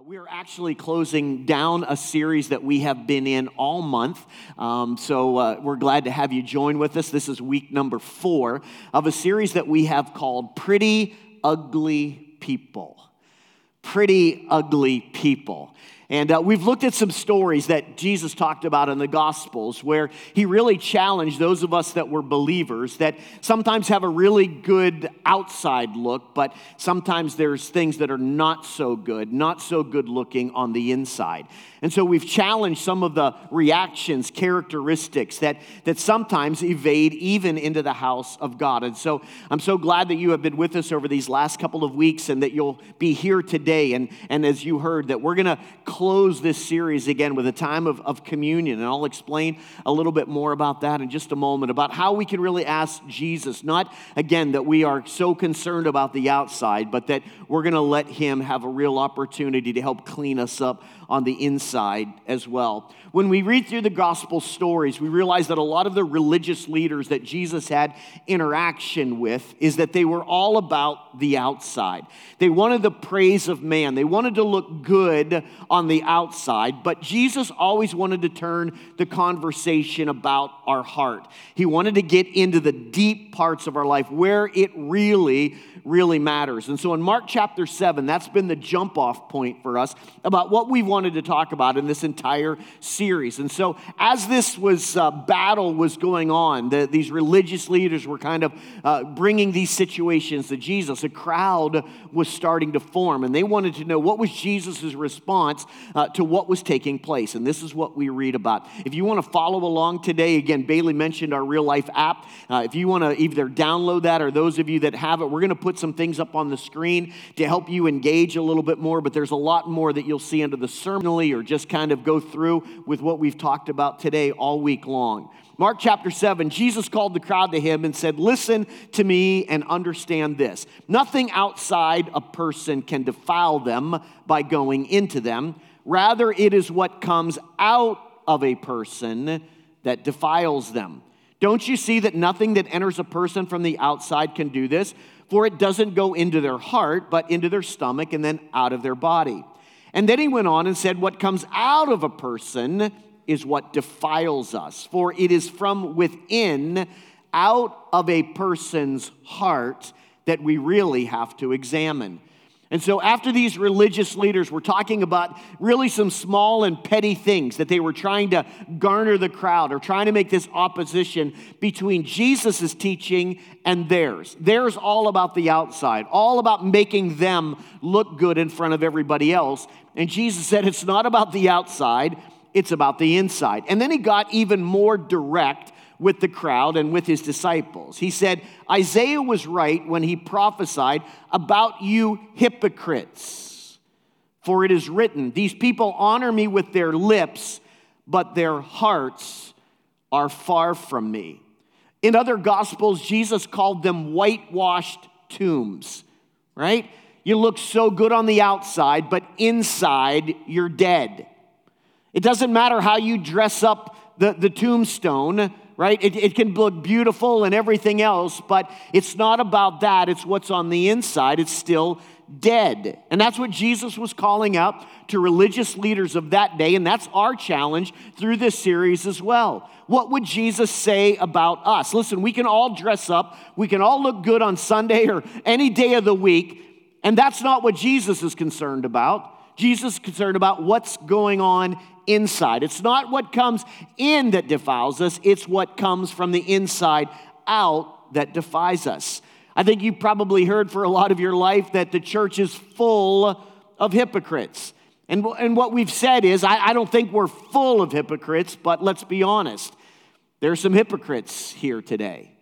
Uh, we are actually closing down a series that we have been in all month. Um, so uh, we're glad to have you join with us. This is week number four of a series that we have called Pretty Ugly People. Pretty Ugly People. And uh, we've looked at some stories that Jesus talked about in the Gospels where he really challenged those of us that were believers that sometimes have a really good outside look, but sometimes there's things that are not so good, not so good looking on the inside. And so we've challenged some of the reactions, characteristics that, that sometimes evade even into the house of God. And so I'm so glad that you have been with us over these last couple of weeks and that you'll be here today. And, and as you heard, that we're going to close this series again with a time of, of communion. And I'll explain a little bit more about that in just a moment, about how we can really ask Jesus, not again that we are so concerned about the outside, but that we're going to let Him have a real opportunity to help clean us up on the inside as well. When we read through the gospel stories, we realize that a lot of the religious leaders that Jesus had interaction with is that they were all about the outside. They wanted the praise of man, they wanted to look good on the outside, but Jesus always wanted to turn the conversation about our heart. He wanted to get into the deep parts of our life where it really really matters. And so in Mark chapter 7, that's been the jump off point for us about what we wanted to talk about in this entire series. And so as this was uh, battle was going on, the, these religious leaders were kind of uh, bringing these situations to Jesus. A crowd was starting to form, and they wanted to know what was Jesus' response uh, to what was taking place. And this is what we read about. If you want to follow along today, again, Bailey mentioned our real life app. Uh, if you want to either download that or those of you that have it, we're going to put some things up on the screen to help you engage a little bit more, but there's a lot more that you'll see under the sermonally or just kind of go through with what we've talked about today all week long. Mark chapter 7, Jesus called the crowd to him and said, Listen to me and understand this. Nothing outside a person can defile them by going into them. Rather, it is what comes out of a person that defiles them. Don't you see that nothing that enters a person from the outside can do this? for it doesn't go into their heart, but into their stomach and then out of their body. And then he went on and said, What comes out of a person is what defiles us, for it is from within, out of a person's heart, that we really have to examine. And so, after these religious leaders were talking about really some small and petty things that they were trying to garner the crowd or trying to make this opposition between Jesus' teaching and theirs. Theirs all about the outside, all about making them look good in front of everybody else. And Jesus said, It's not about the outside, it's about the inside. And then he got even more direct with the crowd and with his disciples. He said, Isaiah was right when he prophesied about you hypocrites. For it is written, These people honor me with their lips, but their hearts are far from me. In other gospels, Jesus called them whitewashed tombs, right? You look so good on the outside, but inside you're dead. It doesn't matter how you dress up the, the tombstone, right? It, it can look beautiful and everything else, but it's not about that. It's what's on the inside. It's still dead. And that's what Jesus was calling out to religious leaders of that day, and that's our challenge through this series as well. What would Jesus say about us? Listen, we can all dress up, we can all look good on Sunday or any day of the week, and that's not what Jesus is concerned about. Jesus is concerned about what's going on inside. It's not what comes in that defiles us, it's what comes from the inside out that defies us. I think you probably heard for a lot of your life that the church is full of hypocrites. And, and what we've said is, I, I don't think we're full of hypocrites, but let's be honest. There are some hypocrites here today.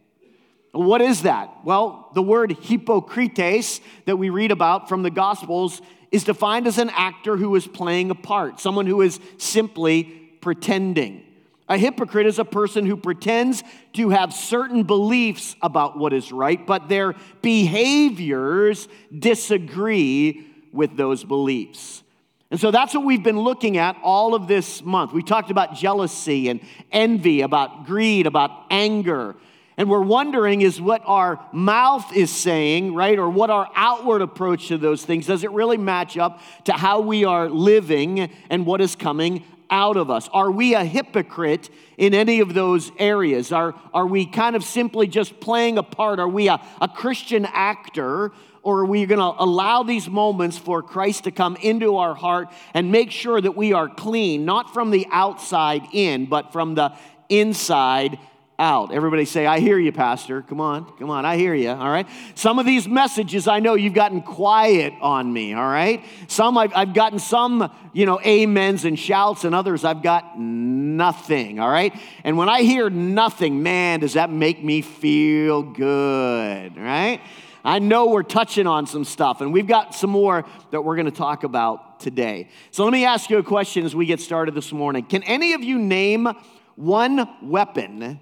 What is that? Well, the word hypocrites that we read about from the Gospels is defined as an actor who is playing a part, someone who is simply pretending. A hypocrite is a person who pretends to have certain beliefs about what is right, but their behaviors disagree with those beliefs. And so that's what we've been looking at all of this month. We talked about jealousy and envy, about greed, about anger. And we're wondering is what our mouth is saying, right? Or what our outward approach to those things, does it really match up to how we are living and what is coming out of us? Are we a hypocrite in any of those areas? Are, are we kind of simply just playing a part? Are we a, a Christian actor? Or are we going to allow these moments for Christ to come into our heart and make sure that we are clean, not from the outside in, but from the inside out. Everybody say, I hear you, Pastor. Come on, come on, I hear you, all right? Some of these messages I know you've gotten quiet on me, all right? Some I've, I've gotten some, you know, amens and shouts, and others I've got nothing, all right? And when I hear nothing, man, does that make me feel good, right? I know we're touching on some stuff, and we've got some more that we're going to talk about today. So let me ask you a question as we get started this morning. Can any of you name one weapon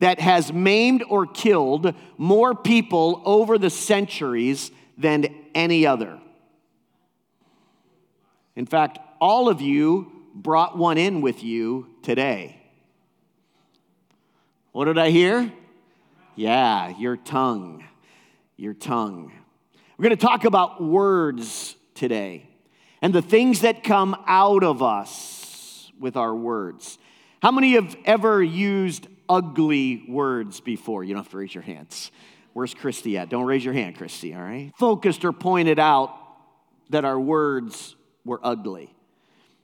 that has maimed or killed more people over the centuries than any other. In fact, all of you brought one in with you today. What did I hear? Yeah, your tongue. Your tongue. We're going to talk about words today and the things that come out of us with our words. How many of you have ever used ugly words before? You don't have to raise your hands. Where's Christy at? Don't raise your hand, Christy, all right? Focused or pointed out that our words were ugly.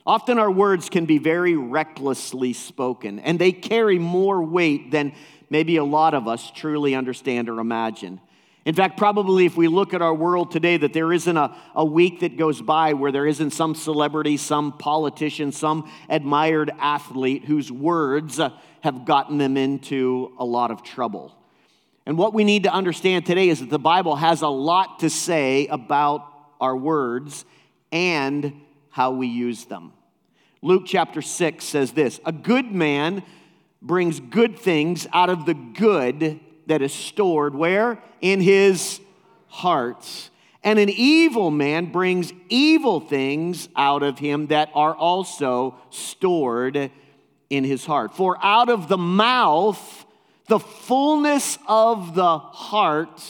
Often our words can be very recklessly spoken, and they carry more weight than maybe a lot of us truly understand or imagine. In fact, probably if we look at our world today, that there isn't a, a week that goes by where there isn't some celebrity, some politician, some admired athlete whose words uh, have gotten them into a lot of trouble. And what we need to understand today is that the Bible has a lot to say about our words and how we use them. Luke chapter 6 says this A good man brings good things out of the good that is stored where? In his hearts. And an evil man brings evil things out of him that are also stored in his heart. For out of the mouth, the fullness of the heart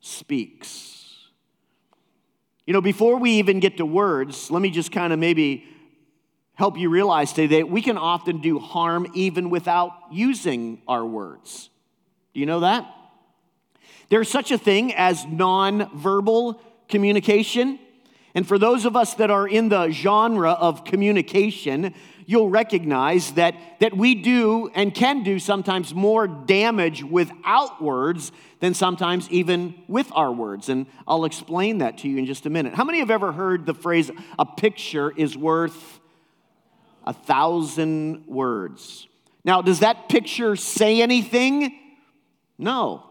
speaks. You know, before we even get to words, let me just kind of maybe help you realize today that we can often do harm even without using our words. Do you know that? There's such a thing as nonverbal communication. And for those of us that are in the genre of communication, you'll recognize that, that we do and can do sometimes more damage without words than sometimes even with our words. And I'll explain that to you in just a minute. How many have ever heard the phrase, a picture is worth a thousand words? Now, does that picture say anything? No.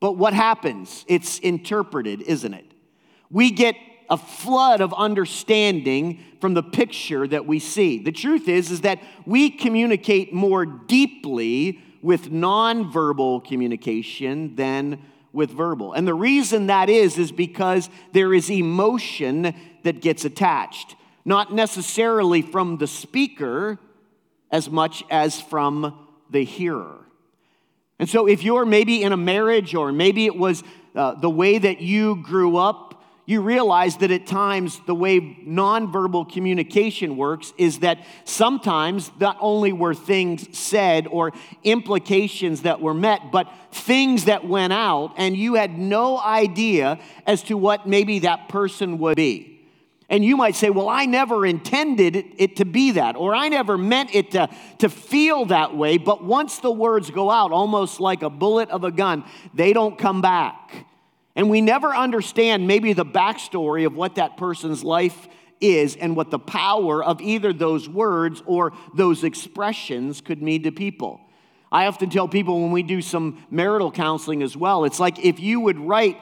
But what happens? It's interpreted, isn't it? We get a flood of understanding from the picture that we see. The truth is is that we communicate more deeply with nonverbal communication than with verbal. And the reason that is is because there is emotion that gets attached, not necessarily from the speaker as much as from the hearer. And so, if you're maybe in a marriage or maybe it was uh, the way that you grew up, you realize that at times the way nonverbal communication works is that sometimes not only were things said or implications that were met, but things that went out, and you had no idea as to what maybe that person would be. And you might say, Well, I never intended it, to be that, or I never meant it to, to feel that way. But once the words go out, almost like a bullet of a gun, they don't come back. And we never understand maybe the backstory of what that person's life is and what the power of either those words or those expressions could mean to people. I often tell people when we do some marital counseling as well, it's like if you would write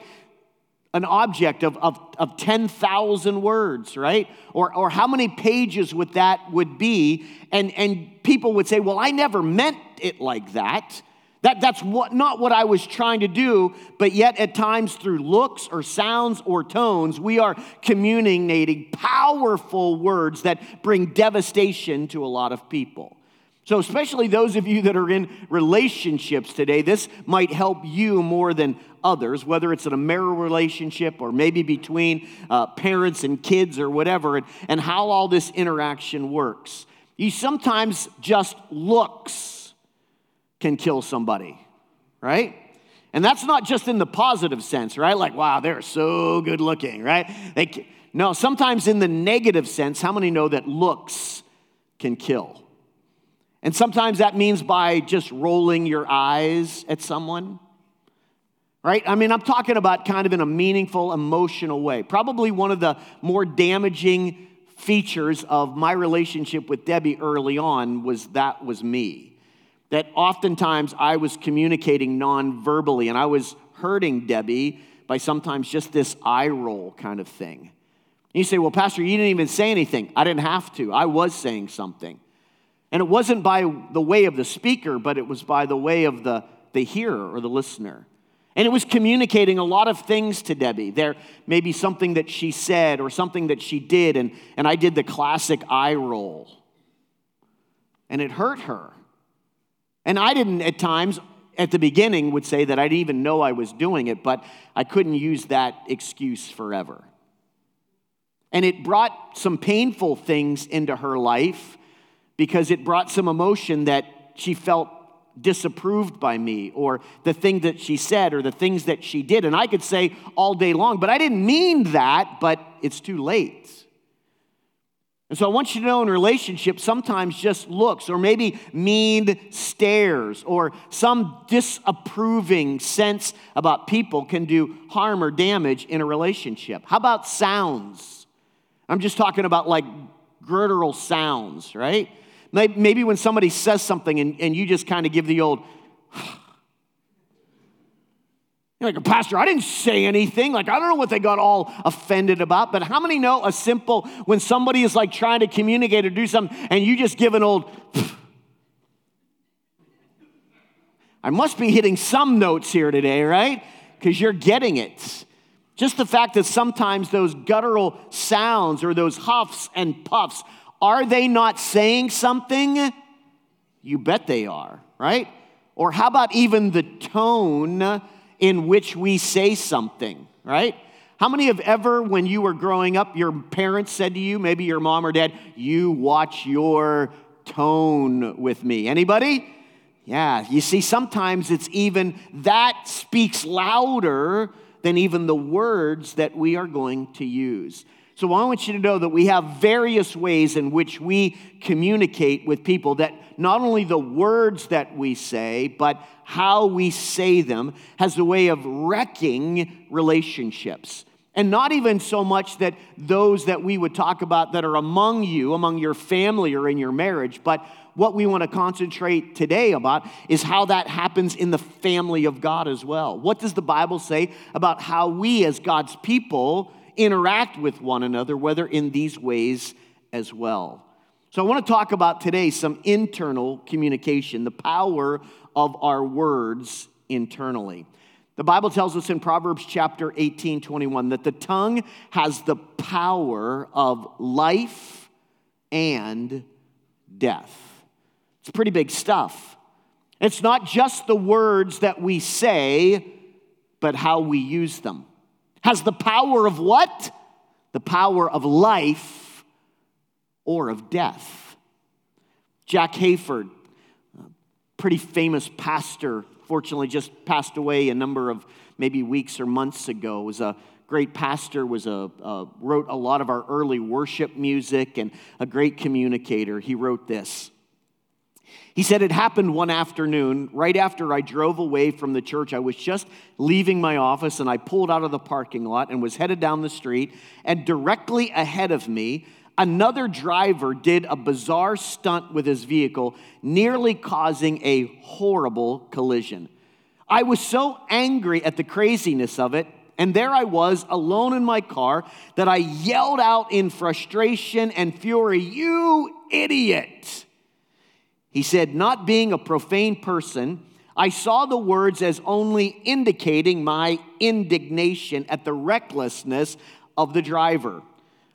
an object of, of, of 10,000 words, right? Or, or how many pages would that would be? And, and people would say, well, I never meant it like that. That, that's what, not what I was trying to do, but yet at times through looks or sounds or tones, we are communicating powerful words that bring devastation to a lot of people. So, especially those of you that are in relationships today, this might help you more than others, whether it's in a marital relationship or maybe between uh, parents and kids or whatever, and, and how all this interaction works. You sometimes just looks can kill somebody, right? And that's not just in the positive sense, right? Like, wow, they're so good looking, right? They, no, sometimes in the negative sense, how many know that looks can kill? And sometimes that means by just rolling your eyes at someone, right? I mean, I'm talking about kind of in a meaningful, emotional way. Probably one of the more damaging features of my relationship with Debbie early on was that was me. That oftentimes I was communicating non verbally and I was hurting Debbie by sometimes just this eye roll kind of thing. And you say, well, Pastor, you didn't even say anything. I didn't have to, I was saying something. And it wasn't by the way of the speaker, but it was by the way of the, the hearer or the listener. And it was communicating a lot of things to Debbie. There may be something that she said or something that she did, and, and I did the classic eye roll. And it hurt her. And I didn't, at times, at the beginning, would say that I didn't even know I was doing it, but I couldn't use that excuse forever. And it brought some painful things into her life because it brought some emotion that she felt disapproved by me or the thing that she said or the things that she did. And I could say all day long, but I didn't mean that, but it's too late. And so I want you to know in relationships, sometimes just looks or maybe mean stares or some disapproving sense about people can do harm or damage in a relationship. How about sounds? I'm just talking about like guttural sounds, right? Maybe when somebody says something and, and you just kind of give the old, You're like, a Pastor, I didn't say anything. Like, I don't know what they got all offended about, but how many know a simple, when somebody is like trying to communicate or do something and you just give an old, I must be hitting some notes here today, right? Because you're getting it. Just the fact that sometimes those guttural sounds or those huffs and puffs are they not saying something? You bet they are, right? Or how about even the tone in which we say something, right? How many have ever, when you were growing up, your parents said to you, maybe your mom or dad, you watch your tone with me? Anybody? Yeah, you see, sometimes it's even that speaks louder than even the words that we are going to use. So I want you to know that we have various ways in which we communicate with people that not only the words that we say, but how we say them has a way of wrecking relationships. And not even so much that those that we would talk about that are among you, among your family or in your marriage, but what we want to concentrate today about is how that happens in the family of God as well. What does the Bible say about how we, as God's people, interact with one another, whether in these ways as well. So, I want to talk about today some internal communication, the power of our words internally. The Bible tells us in Proverbs chapter 18, 21, that the tongue has the power of life and death. It's pretty big stuff. It's not just the words that we say, but how we use them has the power of what? The power of life or of death. Jack Hayford, pretty famous pastor, fortunately just passed away a number of maybe weeks or months ago, was a great pastor, was a, wrote a lot of our early worship music and a great communicator. He wrote this. He said it happened one afternoon, right after I drove away from the church. I was just leaving my office and I pulled out of the parking lot and was headed down the street. And directly ahead of me, another driver did a bizarre stunt with his vehicle, nearly causing a horrible collision. I was so angry at the craziness of it, and there I was alone in my car, that I yelled out in frustration and fury, You idiot! He said, Not being a profane person, I saw the words as only indicating my indignation at the recklessness of the driver.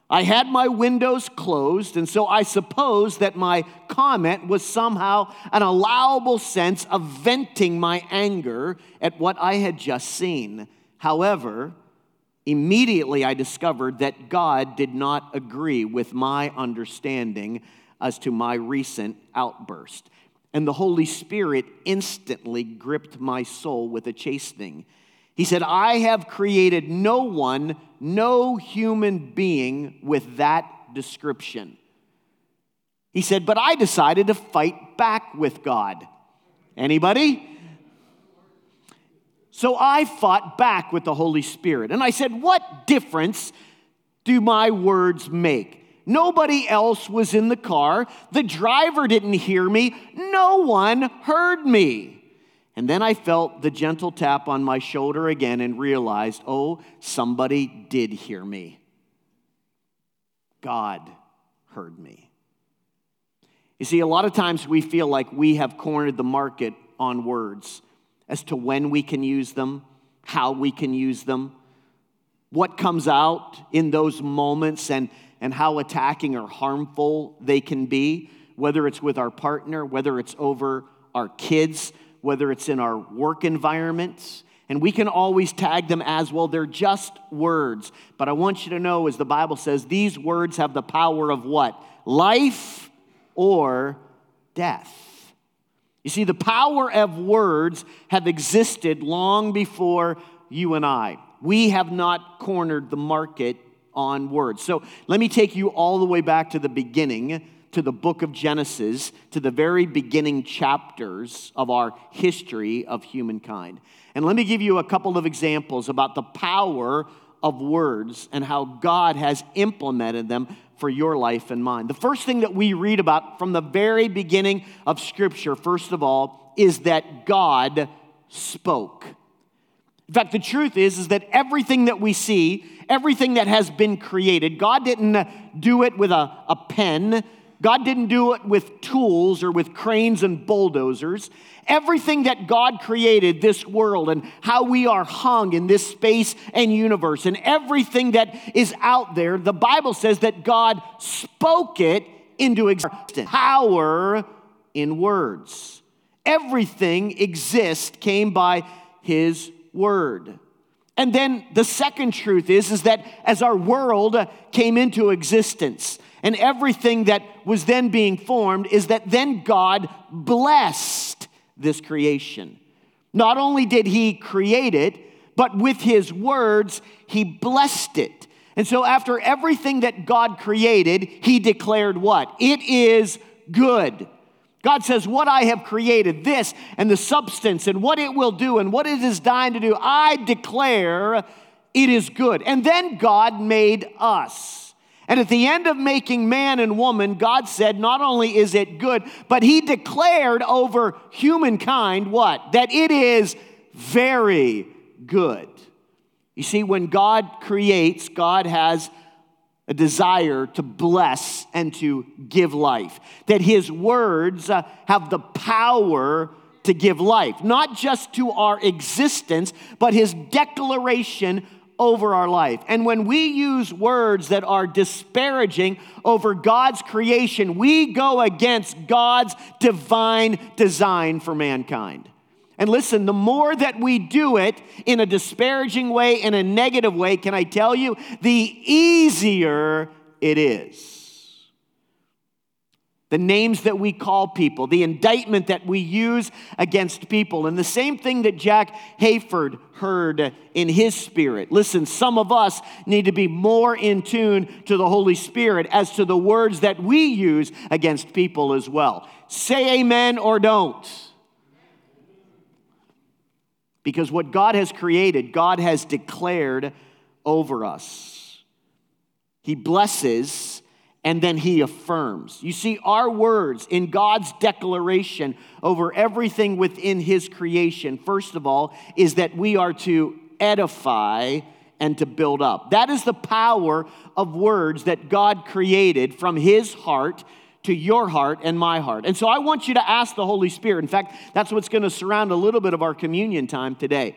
I had my windows closed, and so I suppose that my comment was somehow an allowable sense of venting my anger at what I had just seen. However, immediately I discovered that God did not agree with my understanding as to my recent outburst. And the Holy Spirit instantly gripped my soul with a chastening. He said, I have created no one, no human being with that description. He said, but I decided to fight back with God. Anybody? So I fought back with the Holy Spirit. And I said, What difference do my words make? Nobody else was in the car. The driver didn't hear me. No one heard me. And then I felt the gentle tap on my shoulder again and realized, oh, somebody did hear me. God heard me. You see, a lot of times we feel like we have cornered the market on words as to when we can use them, how we can use them, what comes out in those moments, and, and how attacking or harmful they can be, whether it's with our partner, whether it's over our kids whether it's in our work environments. And we can always tag them as well, they're just words. But I want you to know, as the Bible says, these words have the power of what? Life or death. You see, the power of words have existed long before you and I. We have not cornered the market on words. So let me take you all the way back to the beginning to the book of Genesis, to the very beginning chapters of our history of humankind. And let me give you a couple of examples about the power of words and how God has implemented them for your life and mine. The first thing that we read about from the very beginning of Scripture, first of all, is that God spoke. In fact, the truth is, is that everything that we see, everything that has been created, God didn't do it with a, a pen. God didn't do it with tools or with cranes and bulldozers. Everything that God created, this world, and how we are hung in this space and universe, and everything that is out there, the Bible says that God spoke it into existence. Power in words. Everything exists came by His word. And then the second truth is, is that as our world came into existence, and everything that was then being formed is that then God blessed this creation. Not only did He create it, but with His words, He blessed it. And so, after everything that God created, He declared what? It is good. God says, What I have created, this and the substance, and what it will do, and what it is dying to do, I declare it is good. And then God made us. And at the end of making man and woman, God said, not only is it good, but He declared over humankind what? That it is very good. You see, when God creates, God has a desire to bless and to give life. That His words uh, have the power to give life, not just to our existence, but His declaration over our life. And when we use words that are disparaging over God's creation, we go against God's divine design for mankind. And listen, the more that we do it in a disparaging way, in a negative way, can I tell you, the easier it is the names that we call people, the indictment that we use against people, and the same thing that Jack Hayford heard in his spirit. Listen, some of us need to be more in tune to the Holy Spirit as to the words that we use against people as well. Say amen or don't. Because what God has created, God has declared over us. He blesses and then he affirms. You see, our words in God's declaration over everything within his creation, first of all, is that we are to edify and to build up. That is the power of words that God created from his heart to your heart and my heart. And so I want you to ask the Holy Spirit. In fact, that's what's going to surround a little bit of our communion time today.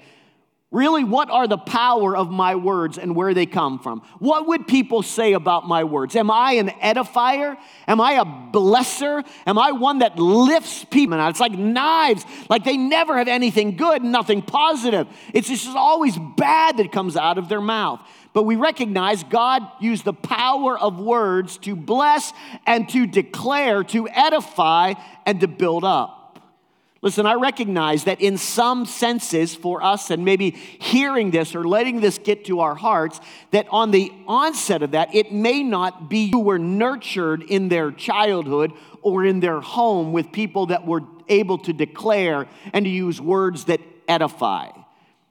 Really, what are the power of my words and where they come from? What would people say about my words? Am I an edifier? Am I a blesser? Am I one that lifts people? It's like knives, like they never have anything good, nothing positive. It's just always bad that comes out of their mouth. But we recognize God used the power of words to bless and to declare, to edify, and to build up. Listen, I recognize that in some senses for us, and maybe hearing this or letting this get to our hearts, that on the onset of that, it may not be who were nurtured in their childhood or in their home with people that were able to declare and to use words that edify.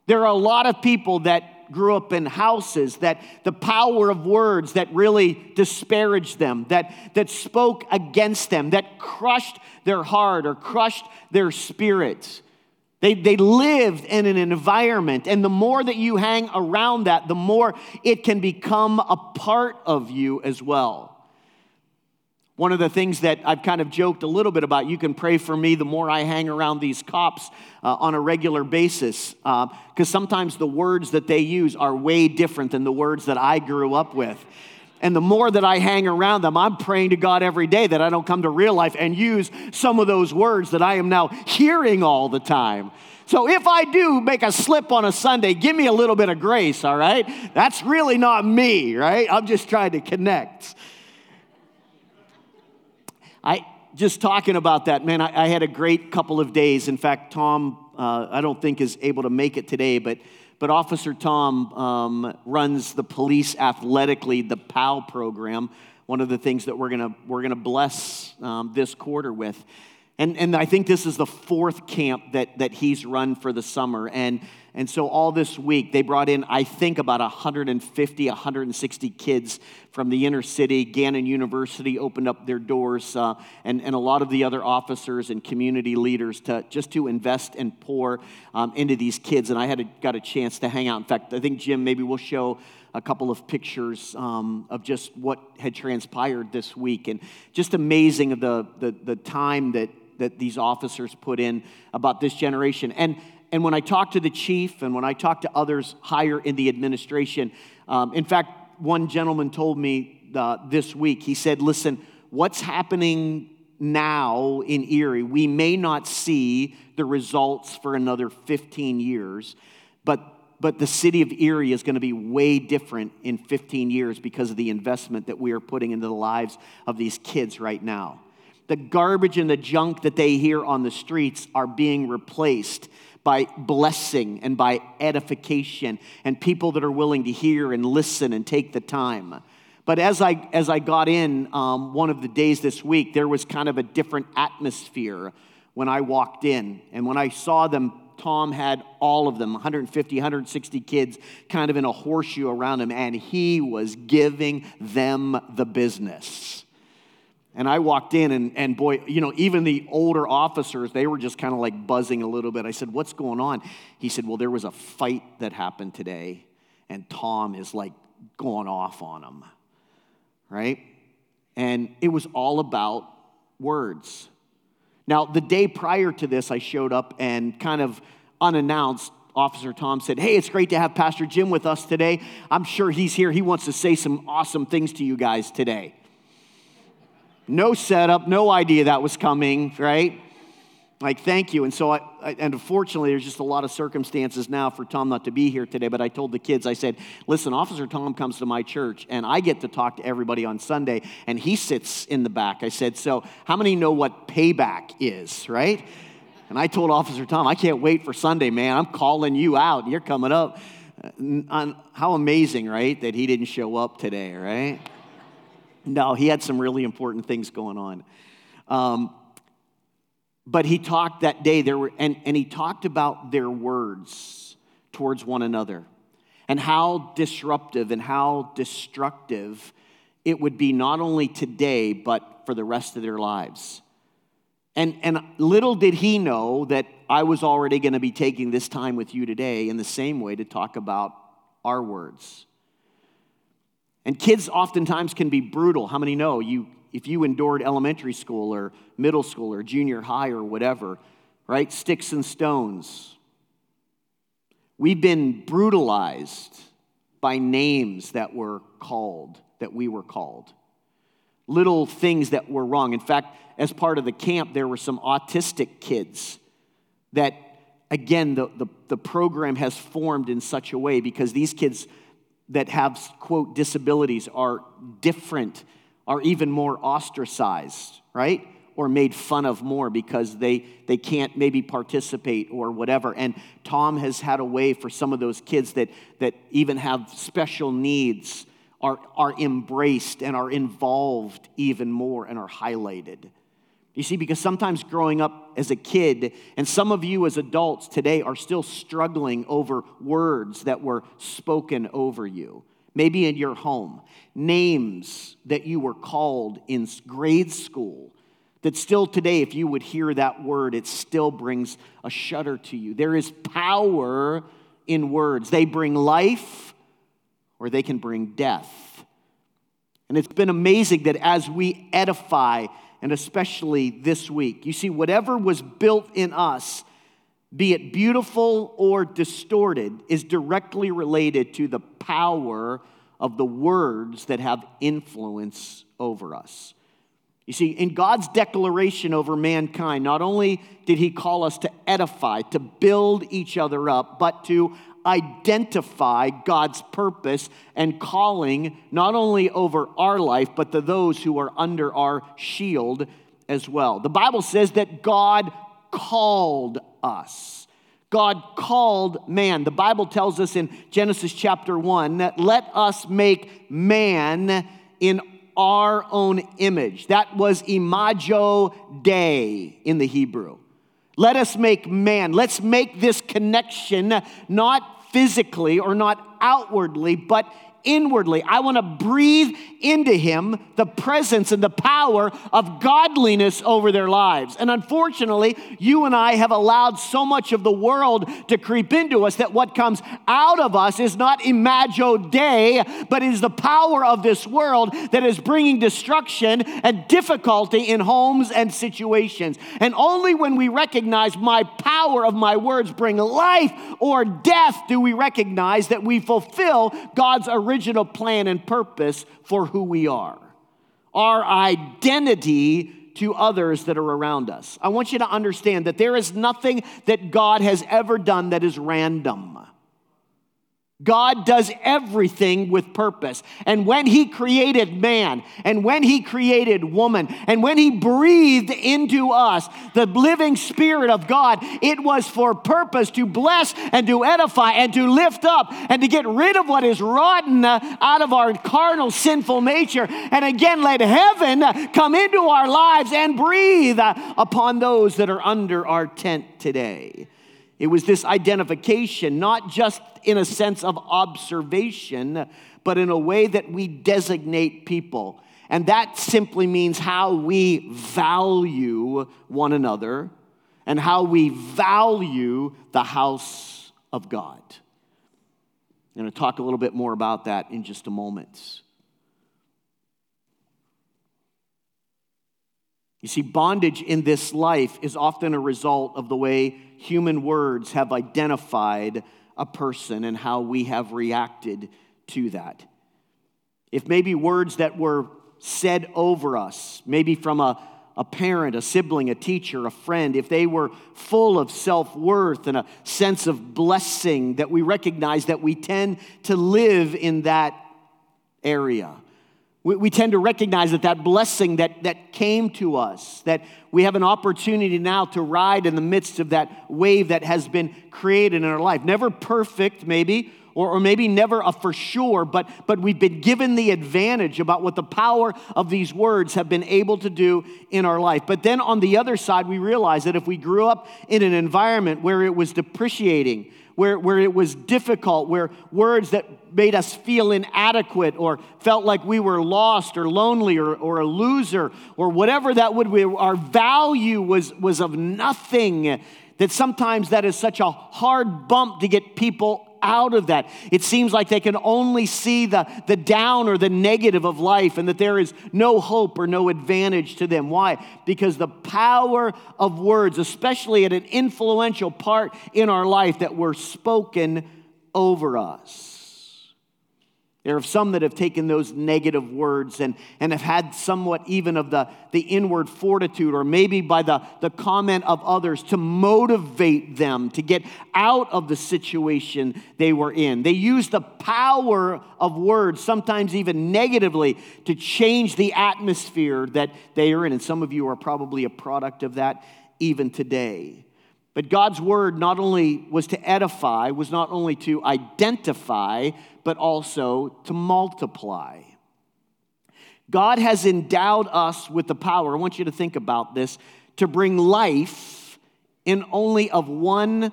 There are a lot of people that grew up in houses, that the power of words that really disparaged them, that, that spoke against them, that crushed their heart or crushed their spirit. They, they lived in an environment, and the more that you hang around that, the more it can become a part of you as well. One of the things that I've kind of joked a little bit about, you can pray for me the more I hang around these cops uh, on a regular basis, because uh, sometimes the words that they use are way different than the words that I grew up with. And the more that I hang around them, I'm praying to God every day that I don't come to real life and use some of those words that I am now hearing all the time. So if I do make a slip on a Sunday, give me a little bit of grace, all right? That's really not me, right? I'm just trying to connect. I just talking about that, man, I, I had a great couple of days. In fact, Tom, uh, I don't think is able to make it today, but but Officer Tom um, runs the police Athletic League, the POW program, one of the things that we're gonna we're gonna bless um, this quarter with. And, and I think this is the fourth camp that, that he's run for the summer. And, and so all this week, they brought in, I think, about 150, 160 kids from the inner city. Gannon University opened up their doors, uh, and, and a lot of the other officers and community leaders to just to invest and pour um, into these kids. And I had a, got a chance to hang out. In fact, I think, Jim, maybe we'll show a couple of pictures um, of just what had transpired this week. And just amazing of the, the, the time that that these officers put in about this generation. And, and when I talk to the chief and when I talk to others higher in the administration, um, in fact, one gentleman told me uh, this week, he said, Listen, what's happening now in Erie, we may not see the results for another 15 years, but but the city of Erie is going to be way different in 15 years because of the investment that we are putting into the lives of these kids right now the garbage and the junk that they hear on the streets are being replaced by blessing and by edification and people that are willing to hear and listen and take the time. But as I, as I got in um, one of the days this week, there was kind of a different atmosphere when I walked in. And when I saw them, Tom had all of them 150, 160 kids kind of in a horseshoe around him, and he was giving them the business. And I walked in, and, and boy, you know, even the older officers, they were just kind of like buzzing a little bit. I said, What's going on? He said, Well, there was a fight that happened today, and Tom is like going off on him, right? And it was all about words. Now, the day prior to this, I showed up and kind of unannounced, Officer Tom said, Hey, it's great to have Pastor Jim with us today. I'm sure he's here. He wants to say some awesome things to you guys today. No setup, no idea that was coming, right? Like, thank you. And so, I, I, and unfortunately, there's just a lot of circumstances now for Tom not to be here today. But I told the kids, I said, listen, Officer Tom comes to my church, and I get to talk to everybody on Sunday, and he sits in the back. I said, so how many know what payback is, right? And I told Officer Tom, I can't wait for Sunday, man. I'm calling you out. You're coming up. Uh, how amazing, right, that he didn't show up today, right? No, he had some really important things going on. Um, but he talked that day, there were, and, and he talked about their words towards one another and how disruptive and how destructive it would be not only today, but for the rest of their lives. And, and little did he know that I was already going to be taking this time with you today in the same way to talk about our words. And kids oftentimes can be brutal. How many know you if you endured elementary school or middle school or junior high or whatever, right? Sticks and stones. We've been brutalized by names that were called, that we were called. Little things that were wrong. In fact, as part of the camp, there were some autistic kids that, again, the, the, the program has formed in such a way because these kids that have, quote, disabilities are different, are even more ostracized, right? Or made fun of more because they, they can't maybe participate or whatever. And Tom has had a way for some of those kids that, that even have special needs are, are embraced and are involved even more and are highlighted. You see, because sometimes growing up as a kid, and some of you as adults today are still struggling over words that were spoken over you, maybe in your home, names that you were called in grade school. That still today, if you would hear that word, it still brings a shudder to you. There is power in words. They bring life or they can bring death. And it's been amazing that as we edify and especially this week. You see, whatever was built in us, be it beautiful or distorted, is directly related to the power of the words that have influence over us. You see, in God's declaration over mankind, not only did He call us to edify, to build each other up, but to identify God's purpose and calling not only over our life, but to those who are under our shield as well. The Bible says that God called us. God called man. The Bible tells us in Genesis chapter 1 that let us make man in our own image. That was imago Dei in the Hebrew. Let us make man. Let's make this connection not physically or not outwardly, but inwardly. I want to breathe into him the presence and the power of godliness over their lives. And unfortunately, you and I have allowed so much of the world to creep into us that what comes out of us is not imago Dei, but is the power of this world that is bringing destruction and difficulty in homes and situations. And only when we recognize my power of my words bring life or death do we recognize that we fulfill God's original original plan and purpose for who we are, our identity to others that are around us. I want you to understand that there is nothing that God has ever done that is random. God does everything with purpose. And when He created man, and when He created woman, and when He breathed into us the living Spirit of God, it was for purpose to bless and to edify and to lift up and to get rid of what is rotten out of our carnal, sinful nature. And again, let heaven come into our lives and breathe upon those that are under our tent today. It was this identification, not just in a sense of observation, but in a way that we designate people. And that simply means how we value one another and how we value the house of God. I'm going to talk a little bit more about that in just a moment. You see, bondage in this life is often a result of the way human words have identified a person and how we have reacted to that. If maybe words that were said over us, maybe from a, a parent, a sibling, a teacher, a friend, if they were full of self worth and a sense of blessing, that we recognize that we tend to live in that area. We, we tend to recognize that that blessing that, that came to us, that we have an opportunity now to ride in the midst of that wave that has been created in our life. Never perfect, maybe, or, or maybe never a for sure, but, but we've been given the advantage about what the power of these words have been able to do in our life. But then on the other side, we realize that if we grew up in an environment where it was depreciating, where, where it was difficult, where words that made us feel inadequate or felt like we were lost or lonely or, or a loser or whatever that would be, our value was, was of nothing. That sometimes that is such a hard bump to get people out of that. It seems like they can only see the, the down or the negative of life and that there is no hope or no advantage to them. Why? Because the power of words, especially at an influential part in our life that were spoken over us. There are some that have taken those negative words and, and have had somewhat even of the, the inward fortitude, or maybe by the, the comment of others, to motivate them to get out of the situation they were in. They use the power of words, sometimes even negatively, to change the atmosphere that they are in. And some of you are probably a product of that even today. But God's word not only was to edify, was not only to identify, but also to multiply. God has endowed us with the power, I want you to think about this, to bring life in only of one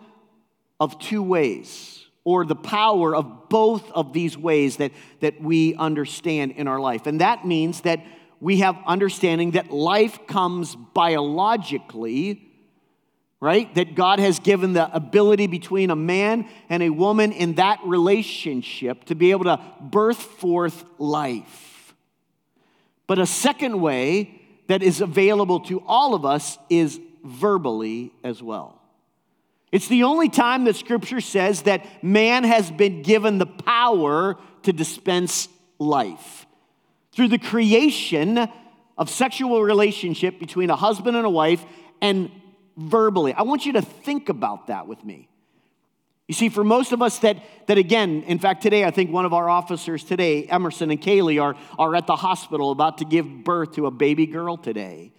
of two ways, or the power of both of these ways that, that we understand in our life. And that means that we have understanding that life comes biologically right? That God has given the ability between a man and a woman in that relationship to be able to birth forth life. But a second way that is available to all of us is verbally as well. It's the only time that scripture says that man has been given the power to dispense life. Through the creation of sexual relationship between a husband and a wife and verbally. I want you to think about that with me. You see, for most of us that, that again, in fact, today, I think one of our officers today, Emerson and Kaylee, are, are at the hospital about to give birth to a baby girl today.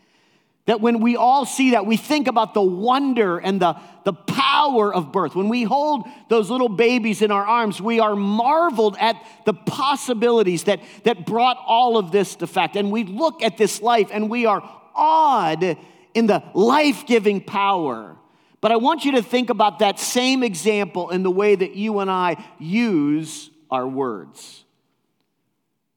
That when we all see that, we think about the wonder and the, the power of birth. When we hold those little babies in our arms, we are marveled at the possibilities that, that brought all of this to fact. And we look at this life and we are awed in the life giving power. But I want you to think about that same example in the way that you and I use our words.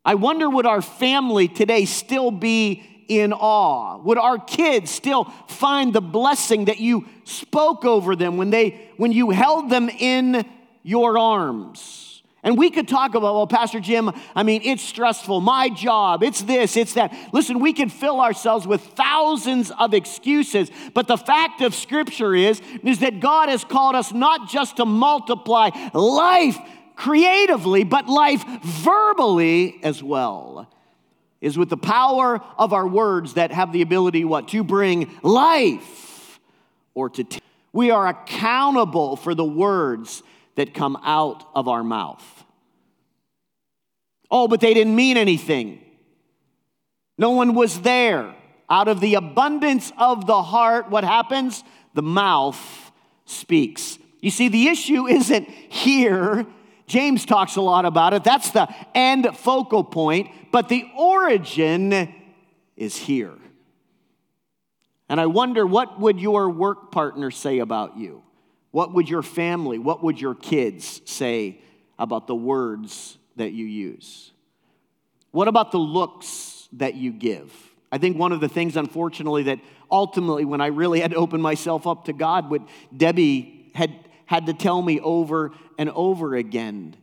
I wonder would our family today still be in awe? Would our kids still find the blessing that you spoke over them when they when you held them in your arms? And we could talk about, well, Pastor Jim, I mean, it's stressful, my job, it's this, it's that. Listen, we could fill ourselves with thousands of excuses, but the fact of Scripture is, is that God has called us not just to multiply life creatively, but life verbally as well. Is with the power of our words that have the ability, what? To bring life or to. T- we are accountable for the words that come out of our mouth. Oh, but they didn't mean anything. No one was there. Out of the abundance of the heart, what happens? The mouth speaks. You see, the issue isn't here. James talks a lot about it. That's the end focal point, but the origin is here. And I wonder what would your work partner say about you? What would your family, what would your kids say about the words that you use? What about the looks that you give? I think one of the things, unfortunately, that ultimately, when I really had to open myself up to God, what Debbie had, had to tell me over and over again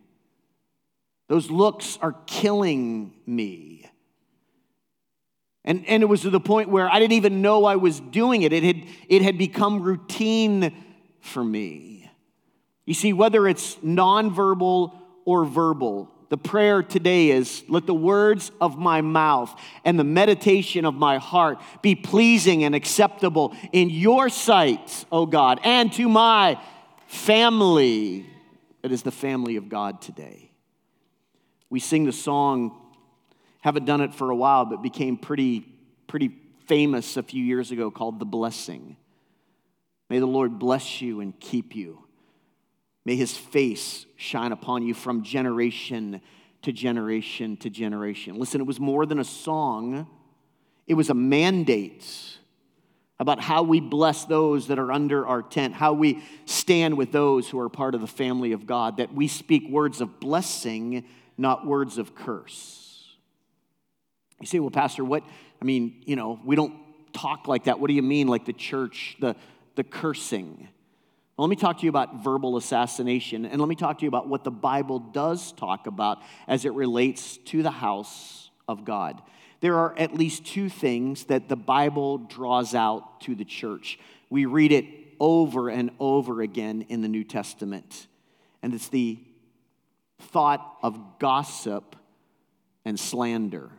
those looks are killing me. And, and it was to the point where I didn't even know I was doing it. It had, it had become routine for me. You see, whether it's nonverbal or verbal, the prayer today is let the words of my mouth and the meditation of my heart be pleasing and acceptable in your sight, O God, and to my family that is the family of God today. We sing the song, haven't done it for a while, but became pretty, pretty famous a few years ago called The Blessing. May the Lord bless you and keep you. May his face shine upon you from generation to generation to generation. Listen, it was more than a song, it was a mandate about how we bless those that are under our tent, how we stand with those who are part of the family of God, that we speak words of blessing, not words of curse. You say, well, Pastor, what? I mean, you know, we don't talk like that. What do you mean, like the church, the the cursing. Well, let me talk to you about verbal assassination, and let me talk to you about what the Bible does talk about as it relates to the house of God. There are at least two things that the Bible draws out to the church. We read it over and over again in the New Testament, and it's the thought of gossip and slander.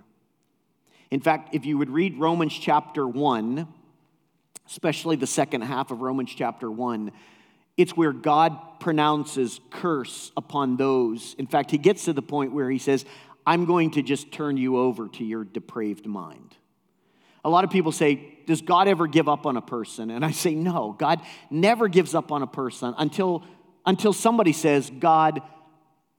In fact, if you would read Romans chapter 1, especially the second half of Romans chapter 1, it's where God pronounces curse upon those. In fact, he gets to the point where he says, I'm going to just turn you over to your depraved mind. A lot of people say, Does God ever give up on a person? And I say, No, God never gives up on a person until, until somebody says, God,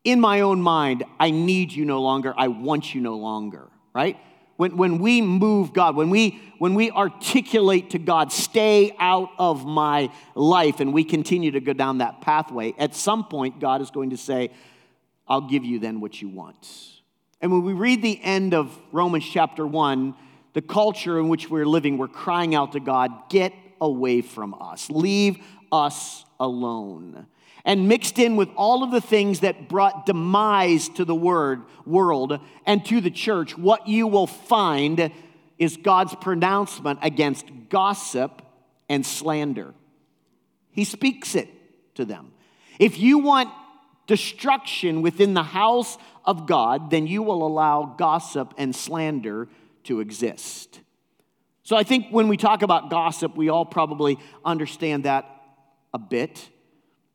in my own mind, I need you no longer, I want you no longer, right? When, when we move God, when we, when we articulate to God, stay out of my life, and we continue to go down that pathway, at some point, God is going to say, I'll give you then what you want. And when we read the end of Romans chapter 1, the culture in which we're living, we're crying out to God, get away from us, leave us alone and mixed in with all of the things that brought demise to the word world and to the church, what you will find is God's pronouncement against gossip and slander. He speaks it to them. If you want destruction within the house of God, then you will allow gossip and slander to exist. So I think when we talk about gossip, we all probably understand that a bit.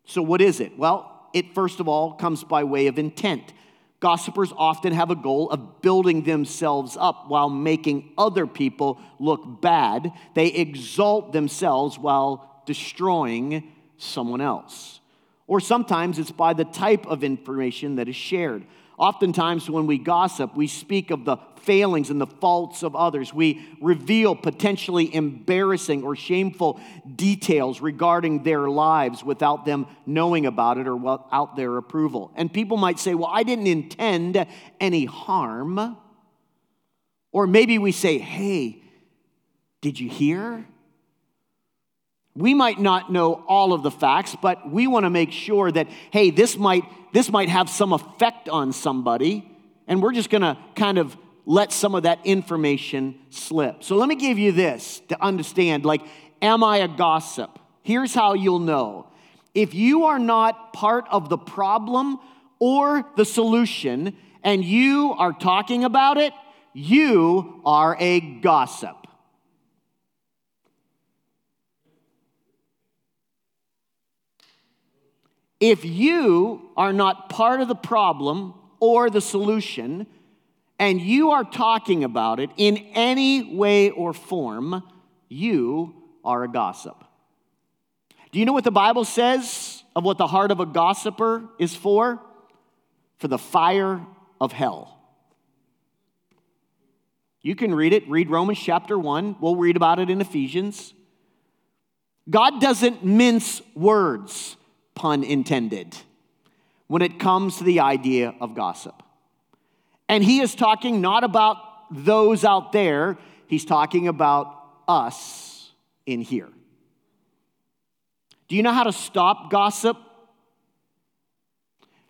So, what is it? Well, it first of all comes by way of intent. Gossipers often have a goal of building themselves up while making other people look bad. They exalt themselves while destroying someone else. Or sometimes it's by the type of information that is shared. Oftentimes, when we gossip, we speak of the failings and the faults of others. We reveal potentially embarrassing or shameful details regarding their lives without them knowing about it or without their approval. And people might say, Well, I didn't intend any harm. Or maybe we say, Hey, did you hear? We might not know all of the facts, but we want to make sure that, hey, this might, this might have some effect on somebody, and we're just to kind of let some of that information slip. So let me give you this to understand like, am I a gossip? Here's how you'll know. If you are not part of the problem or the solution and you are talking about it, you are a gossip. If you are not part of the problem or the solution, and you are talking about it in any way or form, you are a gossip. Do you know what the Bible says of what the heart of a gossiper is for? For the fire of hell. You can read it, read Romans chapter 1. We'll read about it in Ephesians. God doesn't mince words, pun intended, when it comes to the idea of gossip. And he is talking not about those out there, he's talking about us in here. Do you know how to stop gossip?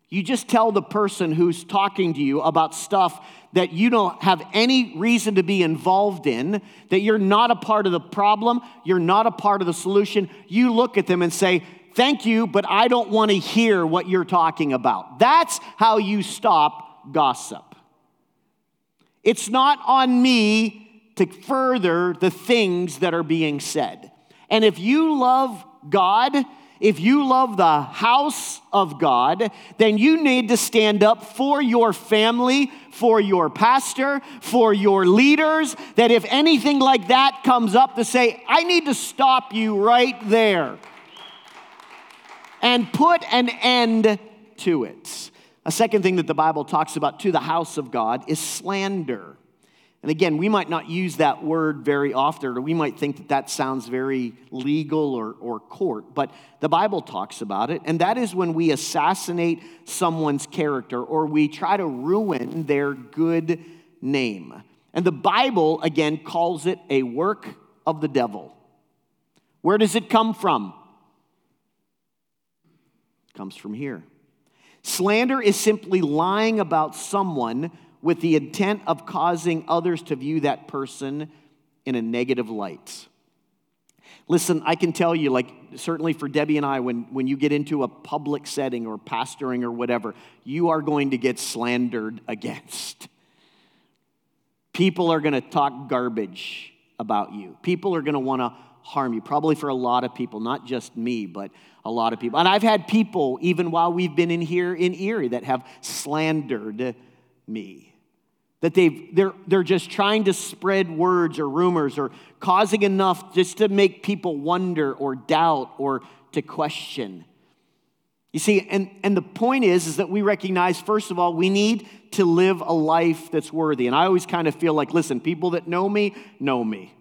You just tell the person who's talking to you about stuff that you don't have any reason to be involved in, that you're not a part of the problem, you're not a part of the solution. You look at them and say, Thank you, but I don't want to hear what you're talking about. That's how you stop gossip. It's not on me to further the things that are being said. And if you love God, if you love the house of God, then you need to stand up for your family, for your pastor, for your leaders. That if anything like that comes up, to say, I need to stop you right there and put an end to it. A second thing that the Bible talks about to the house of God is slander. And again, we might not use that word very often, or we might think that that sounds very legal or, or court, but the Bible talks about it, and that is when we assassinate someone's character or we try to ruin their good name. And the Bible, again, calls it a work of the devil. Where does it come from? Comes from here. Slander is simply lying about someone with the intent of causing others to view that person in a negative light. Listen, I can tell you, like, certainly for Debbie and I, when, when you get into a public setting or pastoring or whatever, you are going to get slandered against. People are going to talk garbage about you. People are going to want to harm you, probably for a lot of people, not just me, but a lot of people. And I've had people, even while we've been in here in Erie, that have slandered me that they've, they're, they're just trying to spread words or rumors or causing enough just to make people wonder or doubt or to question. You see, and, and the point is, is that we recognize, first of all, we need to live a life that's worthy. And I always kind of feel like, listen, people that know me, know me.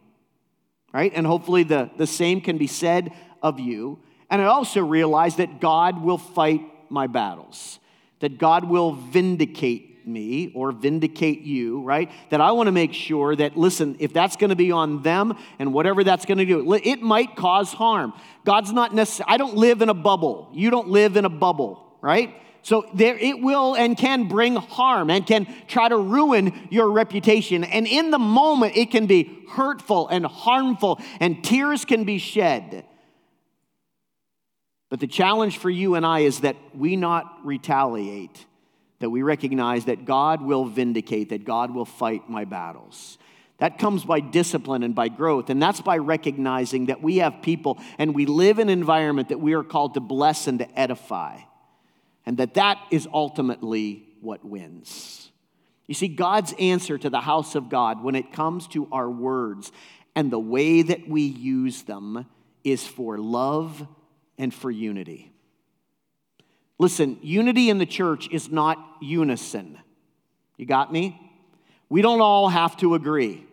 Right? And hopefully the, the same can be said of you. And I also realize that God will fight my battles, that God will vindicate me or vindicate you, right? That I want to make sure that, listen, if that's going to be on them and whatever that's going to do, it might cause harm. God's not necessarily, I don't live in a bubble. You don't live in a bubble, right? So there it will and can bring harm and can try to ruin your reputation. And in the moment, it can be hurtful and harmful, and tears can be shed. But the challenge for you and I is that we not retaliate that we recognize that God will vindicate, that God will fight my battles. That comes by discipline and by growth. And that's by recognizing that we have people and we live in an environment that we are called to bless and to edify. And that that is ultimately what wins. You see, God's answer to the house of God when it comes to our words and the way that we use them is for love and for unity. Listen, unity in the church is not unison. You got me? We don't all have to agree.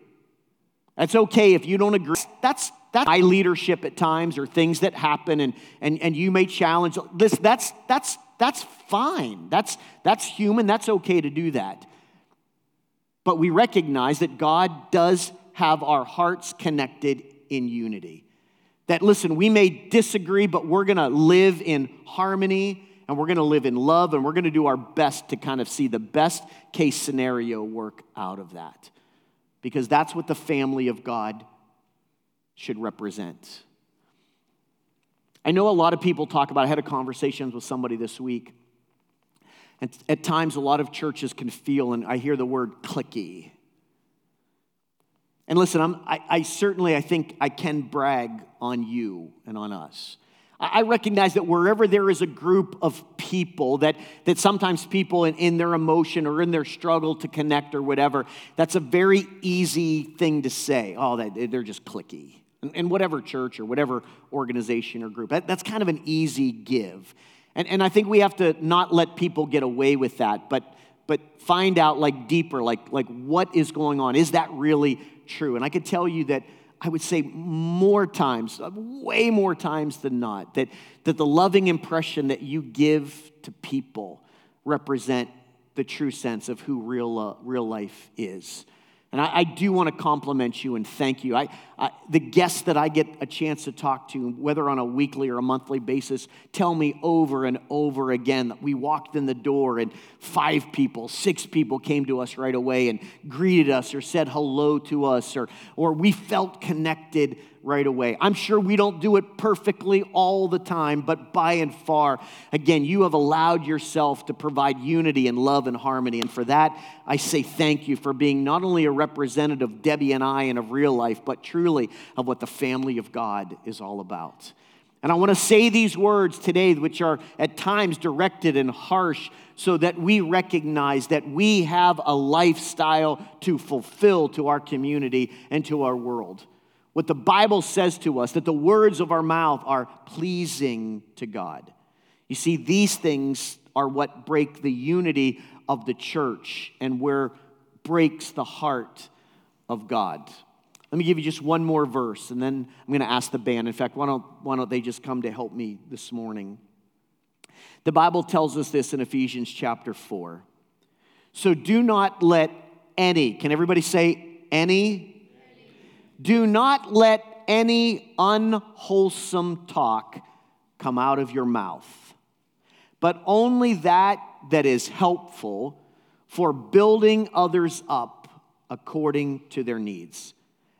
That's okay if you don't agree. That's that's my leadership at times or things that happen and, and, and you may challenge this. That's that's that's fine. That's that's human. That's okay to do that. But we recognize that God does have our hearts connected in unity. That listen, we may disagree, but we're gonna live in harmony and we're going to live in love and we're going to do our best to kind of see the best case scenario work out of that. Because that's what the family of God should represent. I know a lot of people talk about, I had a conversation with somebody this week. And at times, a lot of churches can feel, and I hear the word clicky. And listen, I'm, I, I certainly, I think I can brag on you and on us I recognize that wherever there is a group of people, that, that sometimes people in, in their emotion or in their struggle to connect or whatever, that's a very easy thing to say. Oh, they're just clicky. In whatever church or whatever organization or group, that, that's kind of an easy give. And, and I think we have to not let people get away with that, but, but find out like deeper, like, like what is going on. Is that really true? And I could tell you that I would say more times, way more times than not, that, that the loving impression that you give to people represent the true sense of who real, uh, real life is. And I, I do want to compliment you and thank you. I, I, the guests that I get a chance to talk to, whether on a weekly or a monthly basis, tell me over and over again that we walked in the door and five people, six people came to us right away and greeted us or said hello to us or, or we felt connected right away. I'm sure we don't do it perfectly all the time, but by and far, again, you have allowed yourself to provide unity and love and harmony. And for that, I say thank you for being not only a representative of Debbie and I and of real life, but truly of what the family of God is all about. And I want to say these words today, which are at times directed and harsh, so that we recognize that we have a lifestyle to fulfill to our community and to our world what the Bible says to us, that the words of our mouth are pleasing to God. You see, these things are what break the unity of the church and where breaks the heart of God. Let me give you just one more verse, and then I'm going to ask the band. In fact, why don't, why don't they just come to help me this morning? The Bible tells us this in Ephesians chapter 4. So do not let any, can everybody say any? Do not let any unwholesome talk come out of your mouth, but only that that is helpful for building others up according to their needs,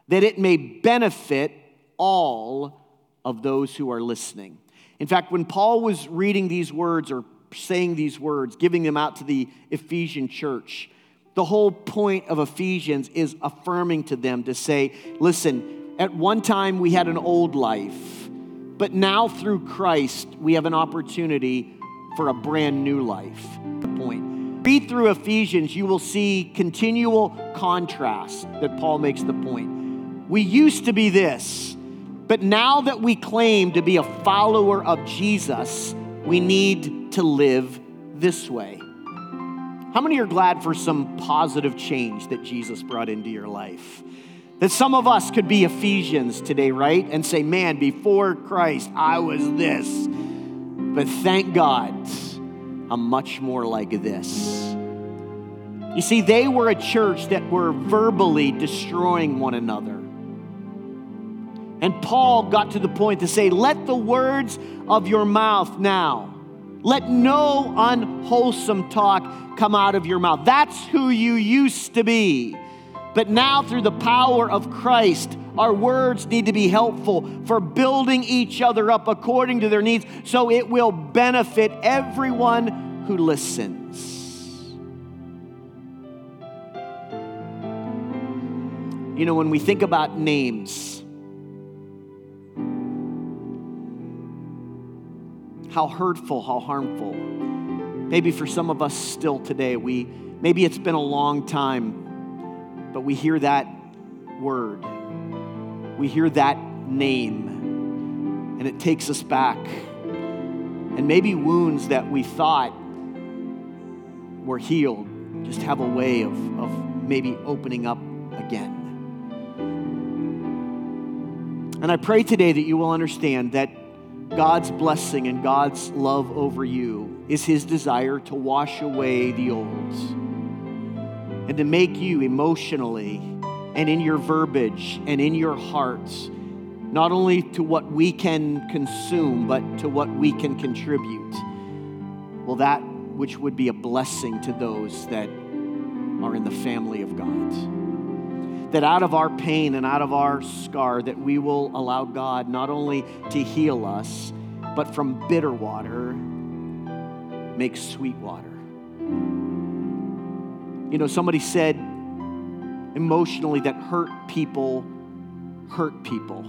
that it may benefit all of those who are listening. In fact, when Paul was reading these words or saying these words, giving them out to the Ephesian church, the whole point of Ephesians is affirming to them to say, listen, at one time we had an old life, but now through Christ we have an opportunity for a brand new life. The point. Read through Ephesians, you will see continual contrast that Paul makes the point. We used to be this, but now that we claim to be a follower of Jesus, we need to live this way. How many are glad for some positive change that Jesus brought into your life? That some of us could be Ephesians today, right? And say, man, before Christ, I was this. But thank God, I'm much more like this. You see, they were a church that were verbally destroying one another. And Paul got to the point to say, Let the words of your mouth now, let no unwholesome talk come out of your mouth. That's who you used to be. But now, through the power of Christ, our words need to be helpful for building each other up according to their needs so it will benefit everyone who listens. You know, when we think about names, how hurtful, how harmful. Maybe for some of us still today, we maybe it's been a long time, but we hear that word we hear that name and it takes us back. And maybe wounds that we thought were healed just have a way of, of maybe opening up again. And I pray today that you will understand that God's blessing and God's love over you is His desire to wash away the old and to make you emotionally and in your verbiage and in your hearts, not only to what we can consume, but to what we can contribute. Well, that which would be a blessing to those that are in the family of God. That out of our pain and out of our scar, that we will allow God not only to heal us, but from bitter water, make sweet water. You know, somebody said, emotionally that hurt people hurt people.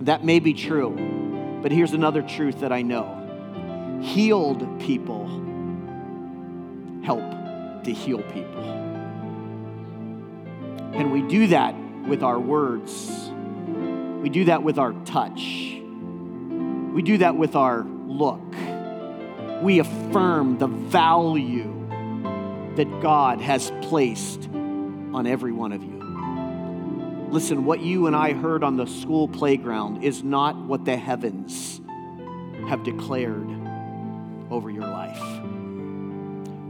That may be true, but here's another truth that I know healed people help to heal people. And we do that with our words, we do that with our touch, we do that with our look. We affirm the value that God has placed on every one of you. Listen, what you and I heard on the school playground is not what the heavens have declared over your life.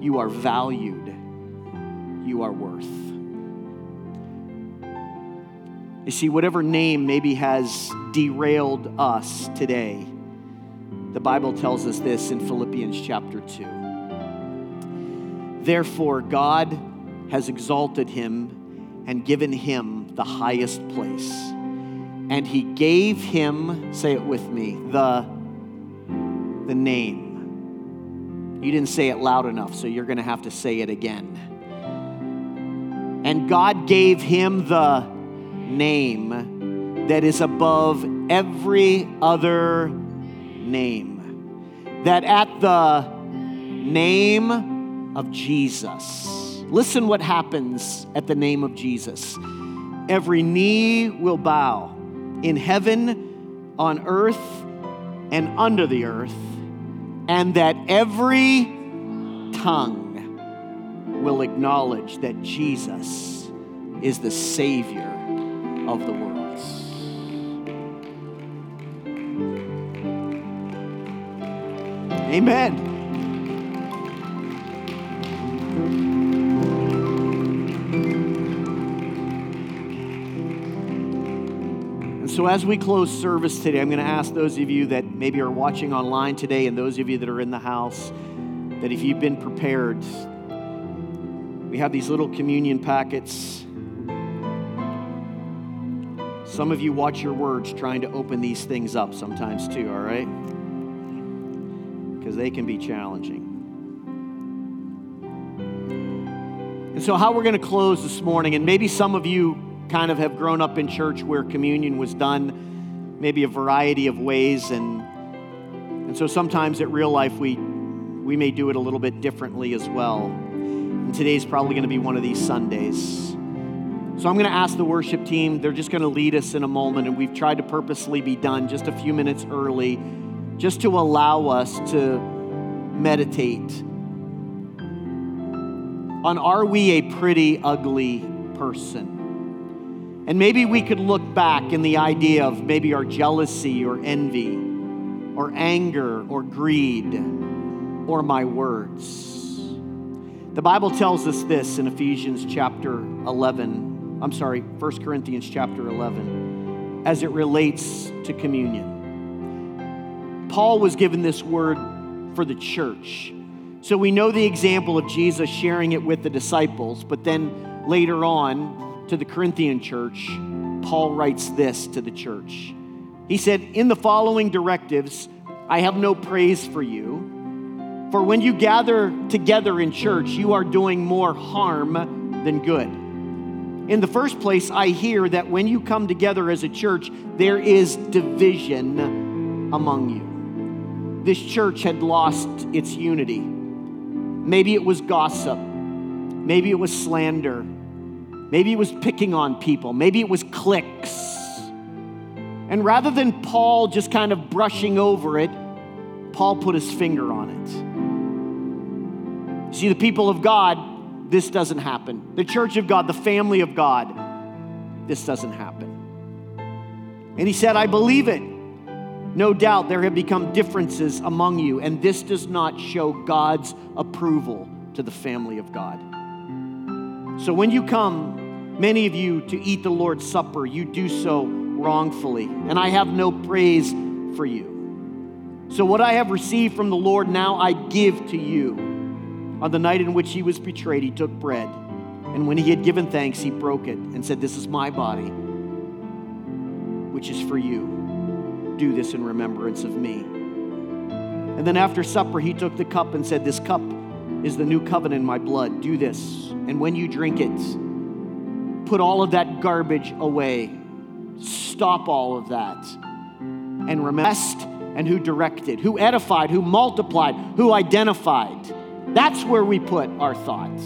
You are valued, you are worth. You see, whatever name maybe has derailed us today, the Bible tells us this in Philippians chapter 2. Therefore, God has exalted him and given him the highest place. And he gave him, say it with me, the, the name. You didn't say it loud enough, so you're going to have to say it again. And God gave him the name that is above every other name. That at the name of Jesus. Listen what happens at the name of Jesus. Every knee will bow in heaven, on earth, and under the earth, and that every tongue will acknowledge that Jesus is the Savior of the world. Amen. And so, as we close service today, I'm going to ask those of you that maybe are watching online today and those of you that are in the house that if you've been prepared, we have these little communion packets. Some of you watch your words trying to open these things up sometimes too, all right? Because they can be challenging. And so, how we're going to close this morning, and maybe some of you kind of have grown up in church where communion was done maybe a variety of ways, and, and so sometimes at real life we, we may do it a little bit differently as well. And today's probably going to be one of these Sundays. So I'm going to ask the worship team, they're just going to lead us in a moment, and we've tried to purposely be done just a few minutes early, just to allow us to meditate on are we a pretty ugly person? And maybe we could look back in the idea of maybe our jealousy or envy or anger or greed or my words. The Bible tells us this in Ephesians chapter 11. I'm sorry, 1 Corinthians chapter 11, as it relates to communion. Paul was given this word for the church. So we know the example of Jesus sharing it with the disciples, but then later on to the Corinthian church, Paul writes this to the church. He said, In the following directives, I have no praise for you. For when you gather together in church, you are doing more harm than good. In the first place, I hear that when you come together as a church, there is division among you. This church had lost its unity. Maybe it was gossip. Maybe it was slander. Maybe it was picking on people. Maybe it was cliques. And rather than Paul just kind of brushing over it, Paul put his finger on it. See, the people of God, this doesn't happen. The church of God, the family of God, this doesn't happen. And he said, I believe it. No doubt there have become differences among you, and this does not show God's approval to the family of God. So when you come, many of you, to eat the Lord's Supper, you do so wrongfully, and I have no praise for you. So what I have received from the Lord, now I give to you. On the night in which he was betrayed, he took bread, and when he had given thanks, he broke it and said, This is my body, which is for you do this in remembrance of me. And then after supper, he took the cup and said, This cup is the new covenant in my blood. Do this. And when you drink it, put all of that garbage away. Stop all of that. And remember and who directed, who edified, who multiplied, who identified. That's where we put our thoughts.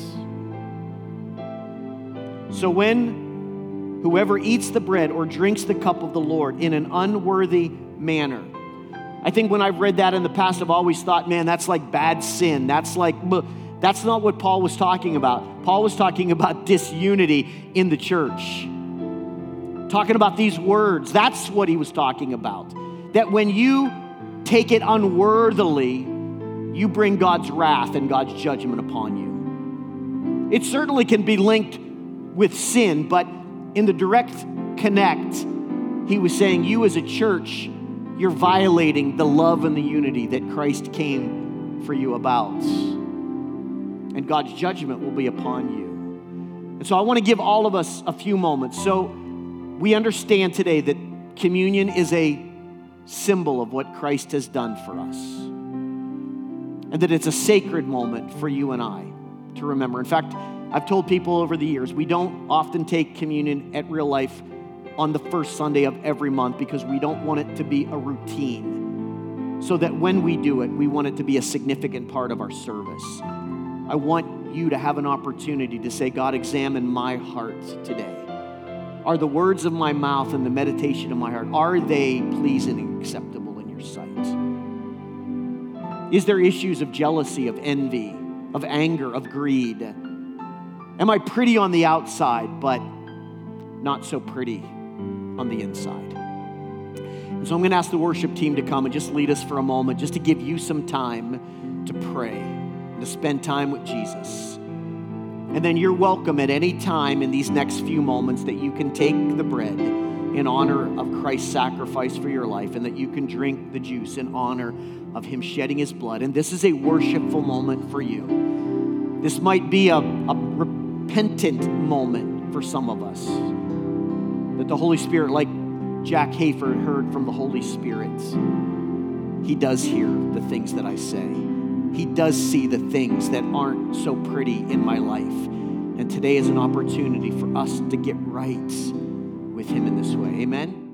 So when whoever eats the bread or drinks the cup of the Lord in an unworthy manner. I think when I've read that in the past, I've always thought, man, that's like bad sin. That's like, that's not what Paul was talking about. Paul was talking about disunity in the church. Talking about these words. That's what he was talking about. That when you take it unworthily, you bring God's wrath and God's judgment upon you. It certainly can be linked with sin, but in the direct connect, he was saying, You as a church, you're violating the love and the unity that Christ came for you about. And God's judgment will be upon you. And so I want to give all of us a few moments. So we understand today that communion is a symbol of what Christ has done for us. And that it's a sacred moment for you and I to remember. In fact, I've told people over the years, we don't often take communion at real life on the first Sunday of every month because we don't want it to be a routine. So that when we do it, we want it to be a significant part of our service. I want you to have an opportunity to say, God, examine my heart today. Are the words of my mouth and the meditation of my heart, are they pleasing and acceptable in your sight? Is there issues of jealousy, of envy, of anger, of greed? Am I pretty on the outside, but not so pretty on the inside? And so I'm going to ask the worship team to come and just lead us for a moment, just to give you some time to pray and to spend time with Jesus. And then you're welcome at any time in these next few moments that you can take the bread in honor of Christ's sacrifice for your life, and that you can drink the juice in honor of Him shedding His blood. And this is a worshipful moment for you. This might be a, a repentant moment for some of us. That the Holy Spirit, like Jack Hafer heard from the Holy Spirit, He does hear the things that I say. He does see the things that aren't so pretty in my life. And today is an opportunity for us to get right with Him in this way. Amen.